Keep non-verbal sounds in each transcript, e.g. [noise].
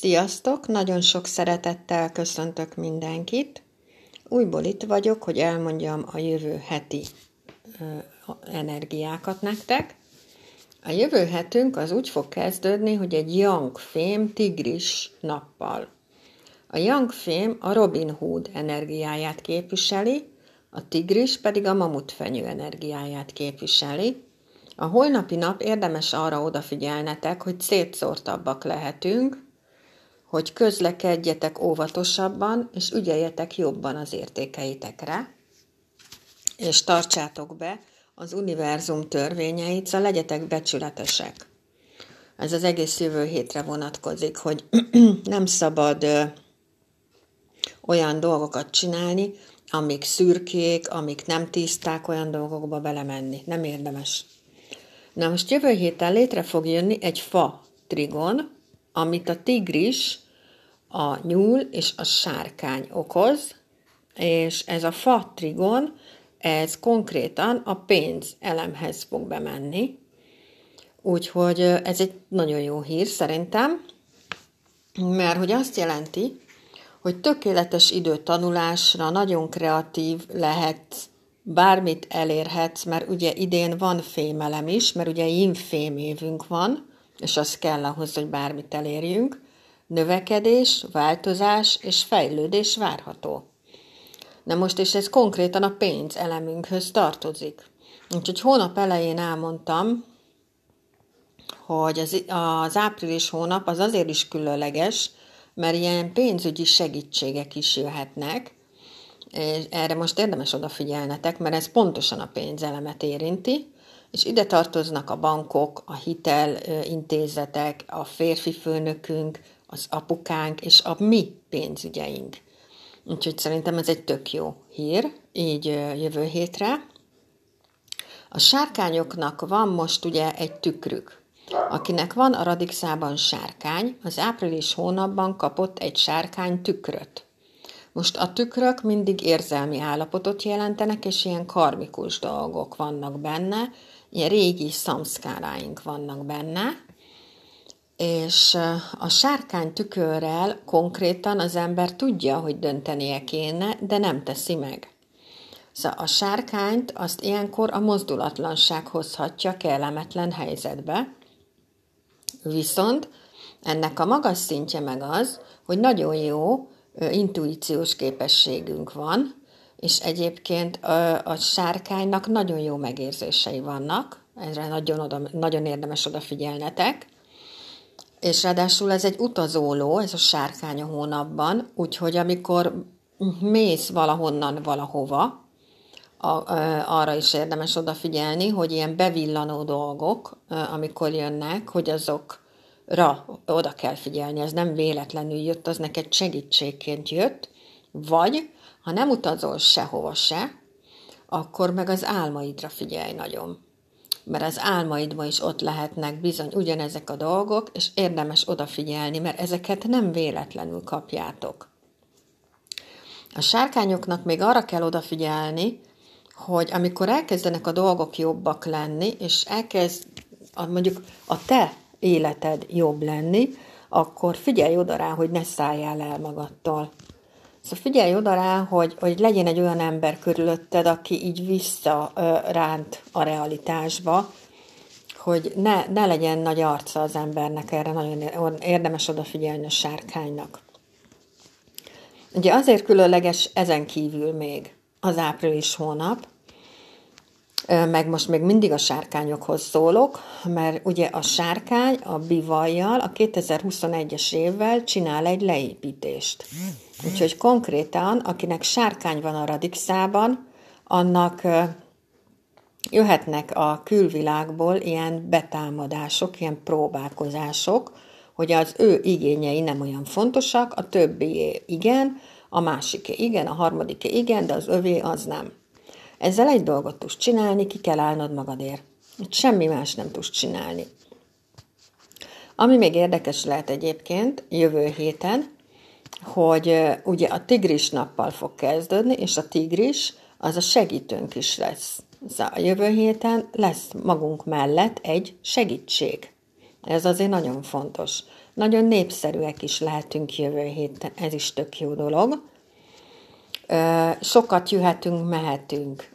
Sziasztok! Nagyon sok szeretettel köszöntök mindenkit. Újból itt vagyok, hogy elmondjam a jövő heti energiákat nektek. A jövő hetünk az úgy fog kezdődni, hogy egy Young Fém tigris nappal. A Young Fém a Robin Hood energiáját képviseli, a tigris pedig a mamutfenyő energiáját képviseli, a holnapi nap érdemes arra odafigyelnetek, hogy szétszórtabbak lehetünk, hogy közlekedjetek óvatosabban, és ügyeljetek jobban az értékeitekre, és tartsátok be az univerzum törvényeit, szóval legyetek becsületesek. Ez az egész jövő hétre vonatkozik, hogy [clears throat] nem szabad ö, olyan dolgokat csinálni, amik szürkék, amik nem tiszták, olyan dolgokba belemenni. Nem érdemes. Na most jövő héten létre fog jönni egy fa trigon, amit a tigris, a nyúl és a sárkány okoz, és ez a fa trigon, ez konkrétan a pénz elemhez fog bemenni. Úgyhogy ez egy nagyon jó hír szerintem, mert hogy azt jelenti, hogy tökéletes idő tanulásra, nagyon kreatív lehet, bármit elérhetsz, mert ugye idén van fémelem is, mert ugye infém évünk van, és az kell ahhoz, hogy bármit elérjünk. Növekedés, változás és fejlődés várható. Na most, és ez konkrétan a pénz elemünkhöz tartozik. Úgyhogy hónap elején elmondtam, hogy az, az április hónap az azért is különleges, mert ilyen pénzügyi segítségek is jöhetnek, és erre most érdemes odafigyelnetek, mert ez pontosan a pénzelemet érinti, és ide tartoznak a bankok, a hitelintézetek, a férfi főnökünk, az apukánk és a mi pénzügyeink. Úgyhogy szerintem ez egy tök jó hír, így jövő hétre. A sárkányoknak van most ugye egy tükrük. Akinek van a radixában sárkány, az április hónapban kapott egy sárkány tükröt. Most a tükrök mindig érzelmi állapotot jelentenek, és ilyen karmikus dolgok vannak benne, ilyen régi szamszkáráink vannak benne, és a sárkány tükörrel konkrétan az ember tudja, hogy döntenie kéne, de nem teszi meg. Szóval a sárkányt azt ilyenkor a mozdulatlanság hozhatja kellemetlen helyzetbe, viszont ennek a magas szintje meg az, hogy nagyon jó intuíciós képességünk van, és egyébként a, a sárkánynak nagyon jó megérzései vannak, ezre nagyon, oda, nagyon érdemes odafigyelnetek, és ráadásul ez egy utazóló, ez a sárkány a hónapban, úgyhogy amikor mész valahonnan valahova, a, arra is érdemes odafigyelni, hogy ilyen bevillanó dolgok, amikor jönnek, hogy azokra oda kell figyelni. Ez nem véletlenül jött, az neked segítségként jött, vagy ha nem utazol sehova se, akkor meg az álmaidra figyelj nagyon. Mert az álmaidban is ott lehetnek bizony ugyanezek a dolgok, és érdemes odafigyelni, mert ezeket nem véletlenül kapjátok. A sárkányoknak még arra kell odafigyelni, hogy amikor elkezdenek a dolgok jobbak lenni, és elkezd mondjuk a te életed jobb lenni, akkor figyelj oda rá, hogy ne szálljál el magadtól. Szóval figyelj oda rá, hogy, hogy legyen egy olyan ember körülötted, aki így visszaránt a realitásba, hogy ne, ne legyen nagy arca az embernek, erre nagyon érdemes odafigyelni a sárkánynak. Ugye azért különleges ezen kívül még az április hónap, meg most még mindig a sárkányokhoz szólok, mert ugye a sárkány a bivajjal a 2021-es évvel csinál egy leépítést. Úgyhogy konkrétan, akinek sárkány van a radixában, annak jöhetnek a külvilágból ilyen betámadások, ilyen próbálkozások, hogy az ő igényei nem olyan fontosak, a többi igen, a másiké igen, a harmadiké igen, de az övé az nem. Ezzel egy dolgot tudsz csinálni, ki kell állnod magadért. Semmi más nem tudsz csinálni. Ami még érdekes lehet egyébként jövő héten, hogy ugye a tigris nappal fog kezdődni, és a tigris az a segítőnk is lesz. Szóval a jövő héten lesz magunk mellett egy segítség. Ez azért nagyon fontos. nagyon népszerűek is lehetünk jövő héten, ez is tök jó dolog. Sokat jöhetünk, mehetünk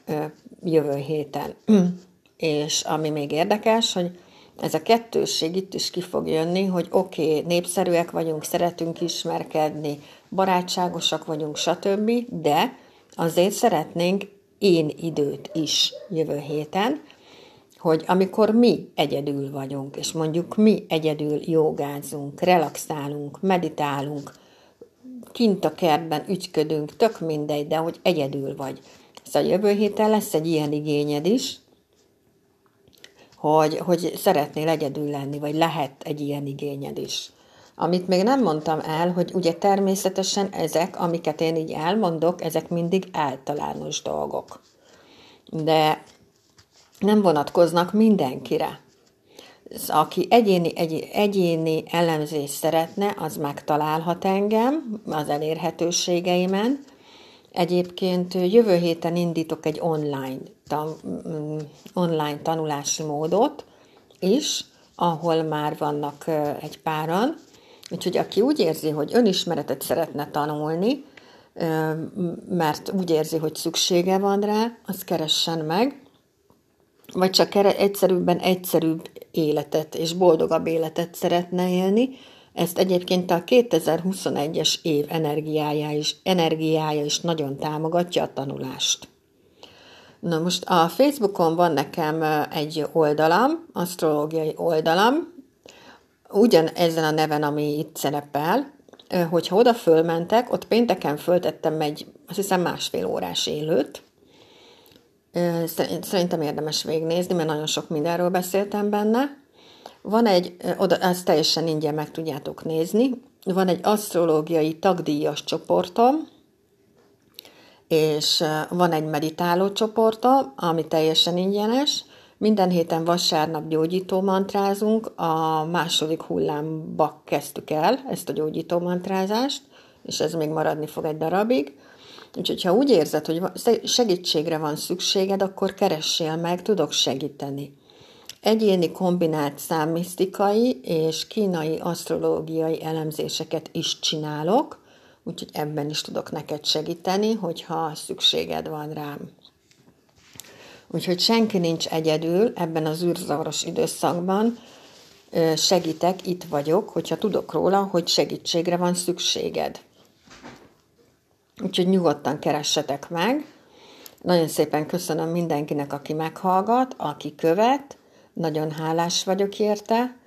jövő héten. [clears throat] És ami még érdekes, hogy ez a kettősség itt is ki fog jönni, hogy oké, okay, népszerűek vagyunk, szeretünk ismerkedni, barátságosak vagyunk, stb., de azért szeretnénk én időt is jövő héten, hogy amikor mi egyedül vagyunk, és mondjuk mi egyedül jogázunk, relaxálunk, meditálunk, kint a kertben ügyködünk, tök mindegy, de hogy egyedül vagy. Szóval jövő héten lesz egy ilyen igényed is, hogy, hogy szeretnél egyedül lenni, vagy lehet egy ilyen igényed is. Amit még nem mondtam el, hogy ugye természetesen ezek, amiket én így elmondok, ezek mindig általános dolgok. De nem vonatkoznak mindenkire. Aki egyéni, egy, egyéni elemzést szeretne, az megtalálhat engem az elérhetőségeimen. Egyébként jövő héten indítok egy online, tan, online tanulási módot is, ahol már vannak egy páran. Úgyhogy aki úgy érzi, hogy önismeretet szeretne tanulni, mert úgy érzi, hogy szüksége van rá, az keressen meg, vagy csak egyszerűbben egyszerűbb életet és boldogabb életet szeretne élni. Ezt egyébként a 2021-es év energiája is, energiája is nagyon támogatja a tanulást. Na most a Facebookon van nekem egy oldalam, asztrológiai oldalam, ugyan ezen a neven, ami itt szerepel, hogyha oda fölmentek, ott pénteken föltettem egy, azt hiszem másfél órás élőt, Szerintem érdemes végignézni, mert nagyon sok mindenről beszéltem benne. Van egy, oda, ezt teljesen ingyen meg tudjátok nézni, van egy asztrológiai tagdíjas csoportom, és van egy meditáló csoportom, ami teljesen ingyenes. Minden héten vasárnap gyógyító mantrázunk, a második hullámba kezdtük el ezt a gyógyító mantrázást, és ez még maradni fog egy darabig. Úgyhogy ha úgy érzed, hogy segítségre van szükséged, akkor keressél meg, tudok segíteni. Egyéni kombinált számmisztikai és kínai asztrológiai elemzéseket is csinálok, úgyhogy ebben is tudok neked segíteni, hogyha szükséged van rám. Úgyhogy senki nincs egyedül ebben az űrzavaros időszakban, segítek, itt vagyok, hogyha tudok róla, hogy segítségre van szükséged. Úgyhogy nyugodtan keressetek meg. Nagyon szépen köszönöm mindenkinek, aki meghallgat, aki követ. Nagyon hálás vagyok érte,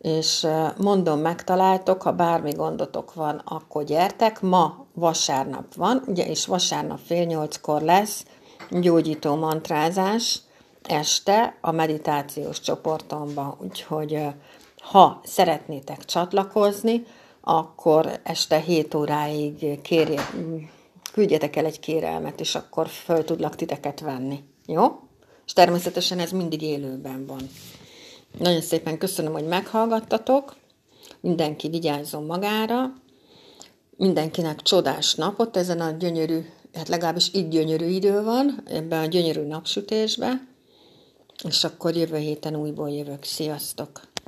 és mondom, megtaláltok, ha bármi gondotok van, akkor gyertek. Ma vasárnap van, ugye, és vasárnap fél nyolckor lesz gyógyító mantrázás este a meditációs csoportomban, úgyhogy ha szeretnétek csatlakozni, akkor este 7 óráig kérjék, küldjetek el egy kérelmet, és akkor föl tudlak titeket venni. Jó? És természetesen ez mindig élőben van. Nagyon szépen köszönöm, hogy meghallgattatok. Mindenki vigyázzon magára. Mindenkinek csodás napot ezen a gyönyörű, hát legalábbis itt gyönyörű idő van, ebben a gyönyörű napsütésben. És akkor jövő héten újból jövök. Sziasztok!